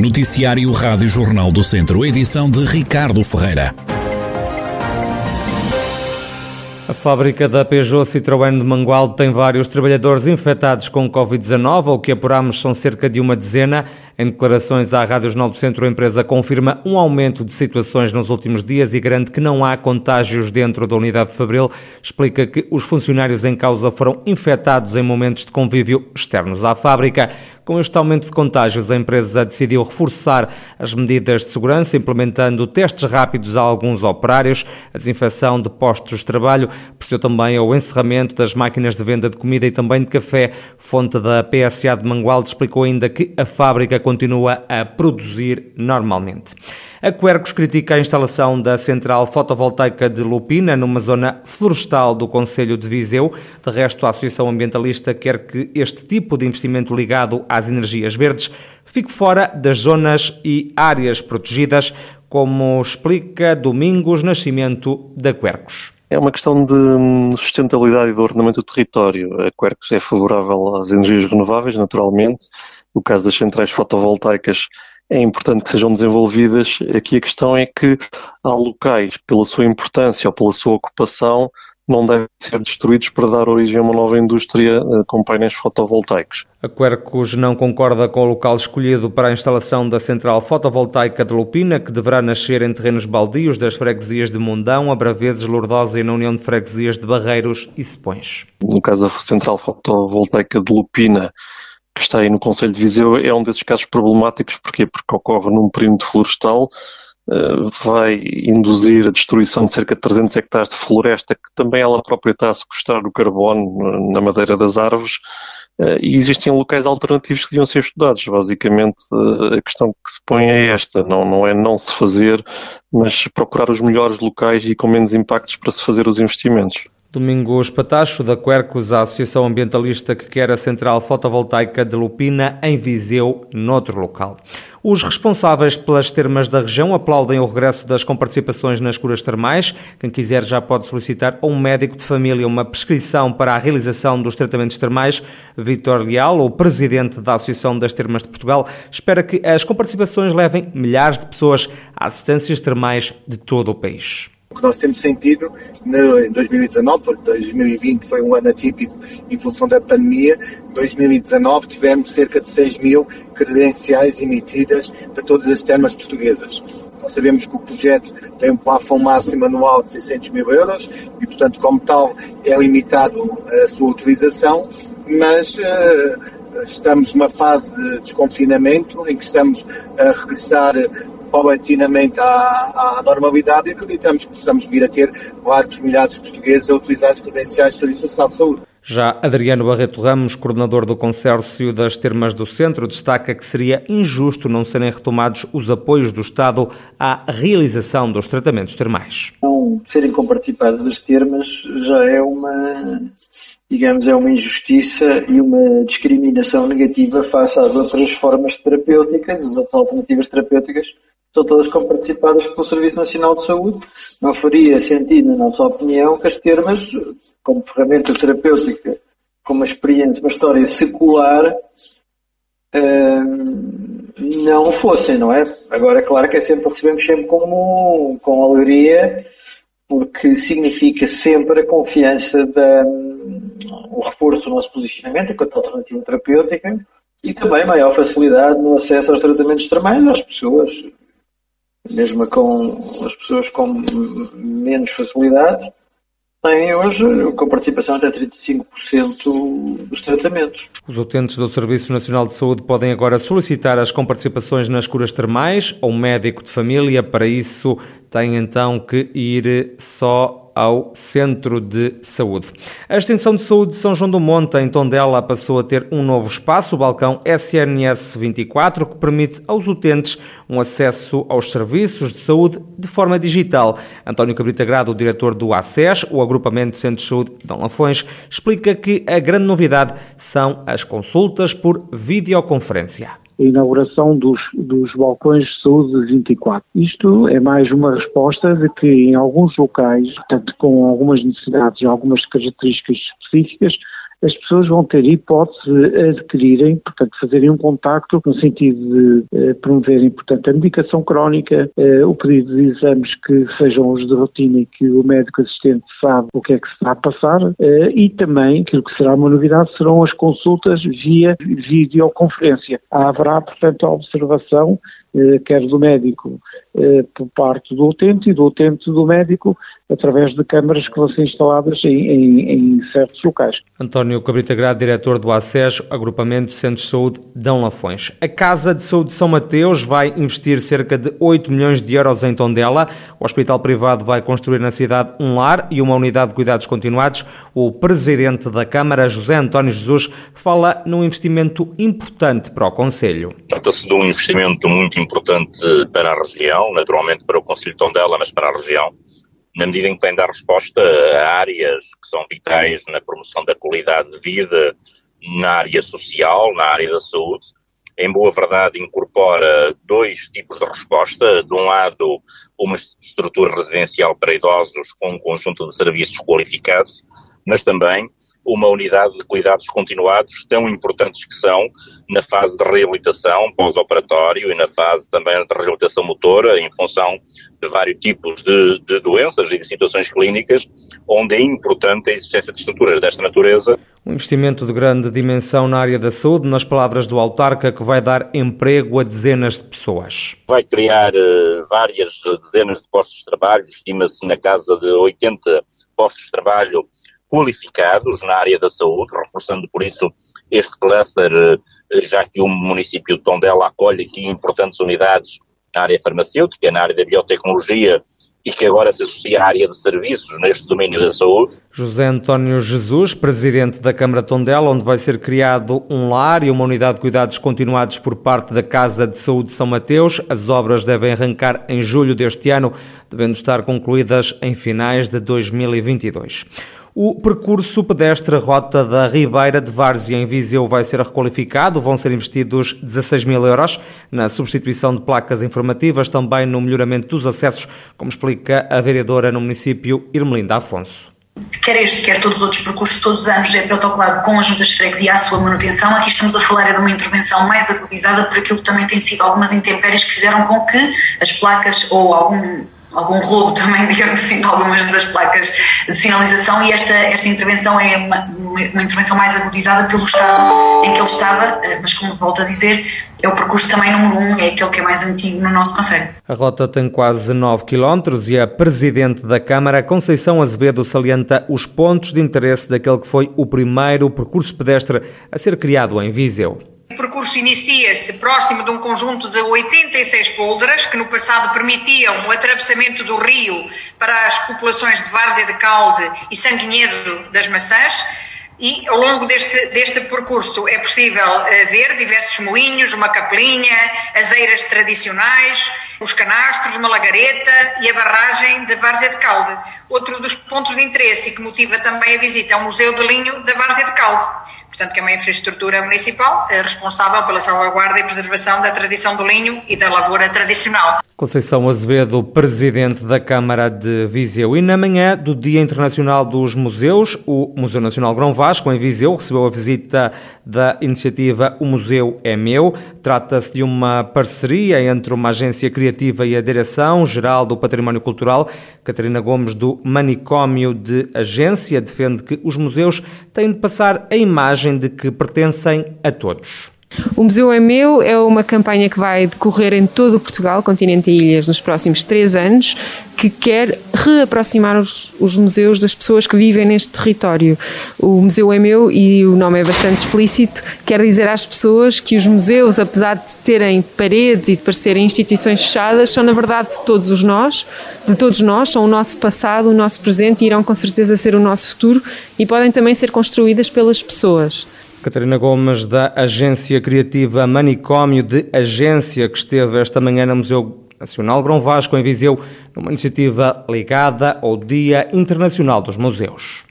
Noticiário Rádio Jornal do Centro, edição de Ricardo Ferreira. A fábrica da Peugeot Citroën de Mangualde tem vários trabalhadores infectados com Covid-19, o que apuramos são cerca de uma dezena. Em declarações à Rádio Jornal do Centro, a empresa confirma um aumento de situações nos últimos dias e garante que não há contágios dentro da unidade de Fabril. Explica que os funcionários em causa foram infectados em momentos de convívio externos à fábrica. Com este aumento de contágios, a empresa decidiu reforçar as medidas de segurança, implementando testes rápidos a alguns operários, a desinfecção de postos de trabalho, procedeu também ao encerramento das máquinas de venda de comida e também de café. Fonte da PSA de Mangualde explicou ainda que a fábrica continua a produzir normalmente. A Quercos critica a instalação da central fotovoltaica de Lupina numa zona florestal do Conselho de Viseu. De resto, a Associação Ambientalista quer que este tipo de investimento ligado às energias verdes fique fora das zonas e áreas protegidas, como explica Domingos Nascimento da Quercos. É uma questão de hum, sustentabilidade e de ordenamento do território. A Quercus é favorável às energias renováveis, naturalmente. No caso das centrais fotovoltaicas, é importante que sejam desenvolvidas. Aqui a questão é que há locais, pela sua importância ou pela sua ocupação, não devem ser destruídos para dar origem a uma nova indústria eh, com painéis fotovoltaicos. A Quercus não concorda com o local escolhido para a instalação da central fotovoltaica de Lupina, que deverá nascer em terrenos baldios das freguesias de Mundão, Abraveses, Lourdosa e na União de Freguesias de Barreiros e Sepões. No caso da central fotovoltaica de Lupina, que está aí no Conselho de Viseu, é um desses casos problemáticos. Porquê? Porque ocorre num perímetro florestal, vai induzir a destruição de cerca de 300 hectares de floresta, que também ela própria está a sequestrar o carbono na madeira das árvores, eh, e existem locais alternativos que deviam ser estudados. Basicamente, eh, a questão que se põe é esta: não, não é não se fazer, mas procurar os melhores locais e com menos impactos para se fazer os investimentos. Domingos Patacho, da Quercus, a Associação Ambientalista que quer a central fotovoltaica de Lupina em Viseu, noutro local. Os responsáveis pelas termas da região aplaudem o regresso das comparticipações nas curas termais. Quem quiser já pode solicitar a um médico de família uma prescrição para a realização dos tratamentos termais. Vítor Leal, o presidente da Associação das Termas de Portugal, espera que as comparticipações levem milhares de pessoas às assistências termais de todo o país. Que nós temos sentido em 2019, porque 2020 foi um ano atípico em função da pandemia, em 2019 tivemos cerca de 6 mil credenciais emitidas de todas as termas portuguesas. Nós sabemos que o projeto tem um plafond máximo anual de 600 mil euros e, portanto, como tal, é limitado a sua utilização, mas uh, estamos numa fase de desconfinamento em que estamos a regressar paulatinamente à, à normalidade e acreditamos que possamos vir a ter vários milhares de portugueses a utilizar as credenciais de Serviço Social de Saúde. Já Adriano Barreto Ramos, coordenador do consórcio das termas do Centro, destaca que seria injusto não serem retomados os apoios do Estado à realização dos tratamentos termais. Não serem comparticipadas as termas já é uma, digamos, é uma injustiça e uma discriminação negativa face às outras formas terapêuticas, às outras alternativas terapêuticas são todas comparticipadas pelo Serviço Nacional de Saúde. Não faria sentido, na nossa opinião, que as termas, como ferramenta terapêutica, com uma experiência, uma história secular, hum, não fossem, não é? Agora, é claro que é sempre, recebemos sempre com, com alegria, porque significa sempre a confiança da, o reforço do nosso posicionamento enquanto alternativa terapêutica e também maior facilidade no acesso aos tratamentos termais às pessoas mesmo com as pessoas com menos facilidade, têm hoje com participação até 35% dos tratamentos. Os utentes do Serviço Nacional de Saúde podem agora solicitar as comparticipações nas curas termais ou médico de família. Para isso, têm então que ir só ao Centro de Saúde. A Extensão de Saúde de São João do Monte, em Tondela, passou a ter um novo espaço, o balcão SNS 24, que permite aos utentes um acesso aos serviços de saúde de forma digital. António Cabrita Grado, o diretor do ACES, o Agrupamento de Centros de Saúde de Dom Lafões, explica que a grande novidade são as consultas por videoconferência a inauguração dos, dos balcões de saúde 24. Isto é mais uma resposta de que em alguns locais, portanto com algumas necessidades e algumas características específicas, as pessoas vão ter hipótese de adquirirem, portanto, fazerem um contacto no sentido de eh, promoverem, portanto, a medicação crónica, eh, o pedido de exames que sejam os de rotina e que o médico assistente sabe o que é que se está a passar eh, e também, aquilo que será uma novidade, serão as consultas via videoconferência. Haverá, portanto, a observação quer do médico eh, por parte do utente e do utente do médico através de câmaras que vão ser instaladas em, em, em certos locais. António Cabrita Grado, diretor do ACES, Agrupamento Centros de Saúde Dão Lafões. A Casa de Saúde de São Mateus vai investir cerca de 8 milhões de euros em Tondela. O hospital privado vai construir na cidade um lar e uma unidade de cuidados continuados. O presidente da Câmara, José António Jesus, fala num investimento importante para o Conselho. Trata-se de um investimento muito importante para a região, naturalmente para o Conselho de Tondela, mas para a região na medida em que vem dar resposta a áreas que são vitais na promoção da qualidade de vida, na área social, na área da saúde. Em boa verdade, incorpora dois tipos de resposta. De um lado, uma estrutura residencial para idosos com um conjunto de serviços qualificados, mas também uma unidade de cuidados continuados tão importantes que são na fase de reabilitação pós-operatório e na fase também de reabilitação motora em função de vários tipos de, de, doenças e de situações clínicas onde é importante a existência de estruturas desta natureza. Um investimento de grande dimensão na área da saúde, nas palavras do autarca, que vai dar emprego a dezenas de pessoas. Vai criar uh, várias dezenas de postos de trabalho, estima-se na casa de 80 postos de trabalho qualificados na área da saúde, reforçando por isso este cluster, eh, já que o município de Tondela acolhe aqui importantes unidades na área farmacêutica, na área da biotecnologia e que agora se associa à área de serviços neste domínio da saúde. José António Jesus, presidente da Câmara Tondela, onde vai ser criado um lar e uma unidade de cuidados continuados por parte da Casa de Saúde de São Mateus. As obras devem arrancar em julho deste ano, devendo estar concluídas em finais de 2022. O percurso pedestre Rota da Ribeira de Várzea em Viseu vai ser requalificado, vão ser investidos 16 mil euros na substituição de placas informativas, também no melhoramento dos acessos, como explica a vereadora no município Irmelinda Afonso quer este, quer todos os outros percursos, todos os anos é protocolado com as juntas de e a sua manutenção. Aqui estamos a falar é de uma intervenção mais agudizada por aquilo que também tem sido algumas intempéries que fizeram com que as placas ou algum algum roubo também, digamos assim, de algumas das placas de sinalização e esta, esta intervenção é uma, uma, intervenção mais agudizada pelo estado em que ele estava, eh, mas como volto a dizer, é o percurso também número um, é aquele que é mais antigo no nosso Conselho. A rota tem quase 9 km e a Presidente da Câmara, Conceição Azevedo, salienta os pontos de interesse daquele que foi o primeiro percurso pedestre a ser criado em Viseu. O percurso inicia-se próximo de um conjunto de 86 polderas que no passado permitiam o atravessamento do rio para as populações de Várzea de Calde e Sanguinhedo das Maçãs. E ao longo deste, deste percurso é possível uh, ver diversos moinhos, uma capelinha, as eiras tradicionais, os canastros, uma lagareta e a barragem de Várzea de Calde. Outro dos pontos de interesse e que motiva também a visita é o Museu de Linho da Várzea de Calde portanto, que é uma infraestrutura municipal é responsável pela salvaguarda e preservação da tradição do linho e da lavoura tradicional. Conceição Azevedo, presidente da Câmara de Viseu. E na manhã do Dia Internacional dos Museus, o Museu Nacional Grão Vasco, em Viseu, recebeu a visita da iniciativa O Museu é Meu. Trata-se de uma parceria entre uma agência criativa e a Direção-Geral do Património Cultural. Catarina Gomes, do Manicômio de Agência, defende que os museus têm de passar a imagem de que pertencem a todos. O Museu é Meu é uma campanha que vai decorrer em todo o Portugal, continente e ilhas, nos próximos três anos, que quer reaproximar os, os, museus das pessoas que vivem neste território. O Museu é Meu, e o nome é bastante explícito, quer dizer às pessoas que os museus, apesar de terem paredes e de parecerem instituições fechadas, são na verdade de todos os nós, de todos nós, são o nosso passado, o nosso presente e irão com certeza ser o nosso futuro e podem também ser construídas pelas pessoas. Catarina Gomes, da Agência Criativa Manicômio de Agência, que esteve esta manhã no Museu Nacional Grão Vasco, em Viseu, numa iniciativa ligada ao Dia Internacional dos Museus.